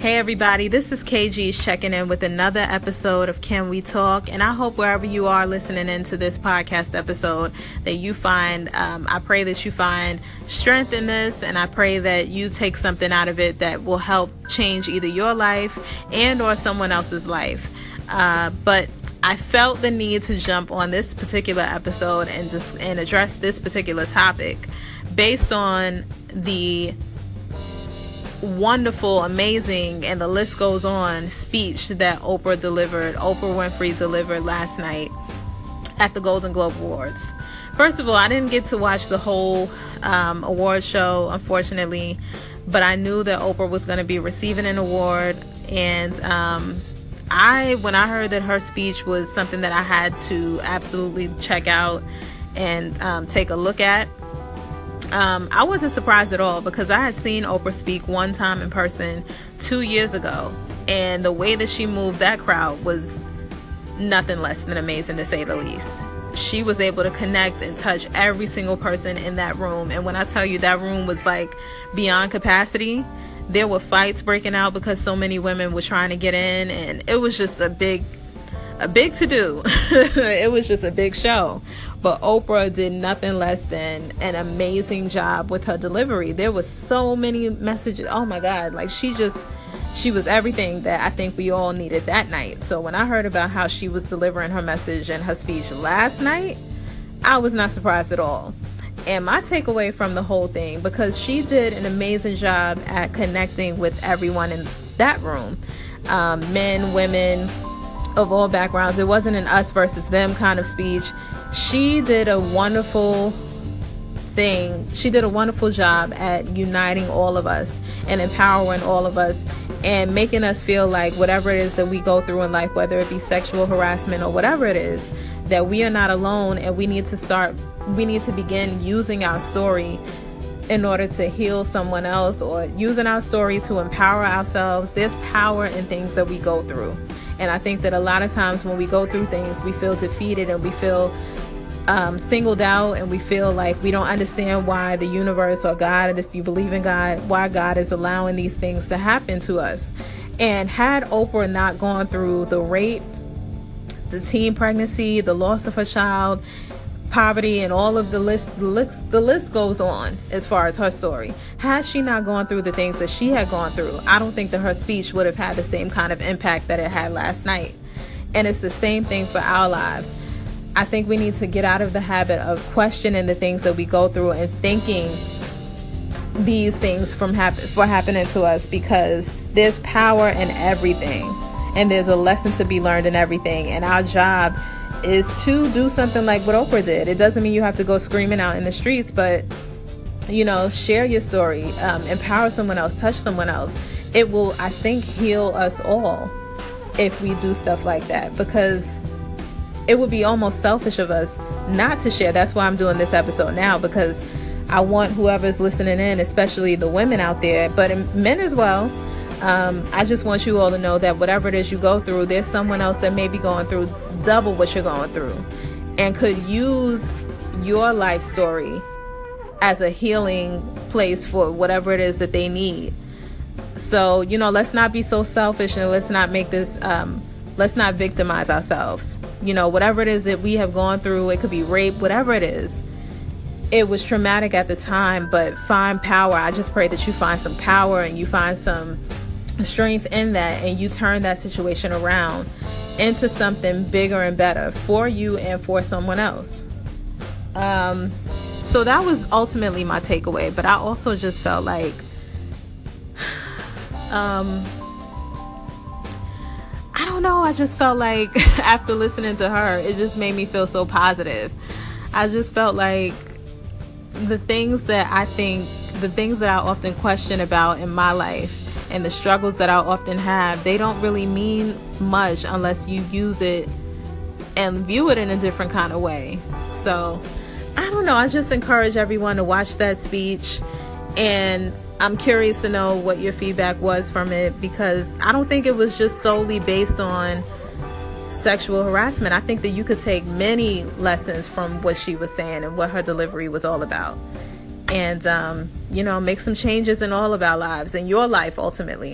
Hey everybody, this is KG's checking in with another episode of Can We Talk? And I hope wherever you are listening into this podcast episode that you find, um, I pray that you find strength in this and I pray that you take something out of it that will help change either your life and or someone else's life. Uh, but I felt the need to jump on this particular episode and just and address this particular topic based on the wonderful, amazing, and the list goes on speech that Oprah delivered, Oprah Winfrey delivered last night at the Golden Globe Awards. First of all, I didn't get to watch the whole um, award show, unfortunately, but I knew that Oprah was going to be receiving an award, and um, I, when I heard that her speech was something that I had to absolutely check out and um, take a look at, um, I wasn't surprised at all because I had seen Oprah speak one time in person two years ago, and the way that she moved that crowd was nothing less than amazing to say the least. She was able to connect and touch every single person in that room, and when I tell you that room was like beyond capacity, there were fights breaking out because so many women were trying to get in, and it was just a big, a big to do. it was just a big show. But Oprah did nothing less than an amazing job with her delivery. There was so many messages. Oh my God. Like she just she was everything that I think we all needed that night. So when I heard about how she was delivering her message and her speech last night, I was not surprised at all. And my takeaway from the whole thing, because she did an amazing job at connecting with everyone in that room um, men, women of all backgrounds. It wasn't an us versus them kind of speech she did a wonderful thing. She did a wonderful job at uniting all of us and empowering all of us and making us feel like whatever it is that we go through in life, whether it be sexual harassment or whatever it is, that we are not alone and we need to start, we need to begin using our story in order to heal someone else or using our story to empower ourselves. There's power in things that we go through. And I think that a lot of times when we go through things, we feel defeated and we feel um, singled out and we feel like we don't understand why the universe or God, if you believe in God, why God is allowing these things to happen to us. And had Oprah not gone through the rape, the teen pregnancy, the loss of her child, poverty, and all of the list, the list, the list goes on as far as her story. Had she not gone through the things that she had gone through, I don't think that her speech would have had the same kind of impact that it had last night. And it's the same thing for our lives I think we need to get out of the habit of questioning the things that we go through and thinking these things from happen for happening to us because there's power in everything and there's a lesson to be learned in everything and our job is to do something like what Oprah did. It doesn't mean you have to go screaming out in the streets, but you know, share your story, um, empower someone else, touch someone else. It will, I think, heal us all if we do stuff like that because it would be almost selfish of us not to share. That's why I'm doing this episode now because I want whoever's listening in, especially the women out there, but men as well. Um, I just want you all to know that whatever it is you go through, there's someone else that may be going through double what you're going through and could use your life story as a healing place for whatever it is that they need. So, you know, let's not be so selfish and let's not make this, um, let's not victimize ourselves you know, whatever it is that we have gone through, it could be rape, whatever it is. It was traumatic at the time, but find power. I just pray that you find some power and you find some strength in that and you turn that situation around into something bigger and better for you and for someone else. Um, so that was ultimately my takeaway, but I also just felt like um, I don't know. I just felt like after listening to her, it just made me feel so positive. I just felt like the things that I think, the things that I often question about in my life and the struggles that I often have, they don't really mean much unless you use it and view it in a different kind of way. So, I don't know. I just encourage everyone to watch that speech and I'm curious to know what your feedback was from it because I don't think it was just solely based on sexual harassment. I think that you could take many lessons from what she was saying and what her delivery was all about. And, um, you know, make some changes in all of our lives and your life ultimately.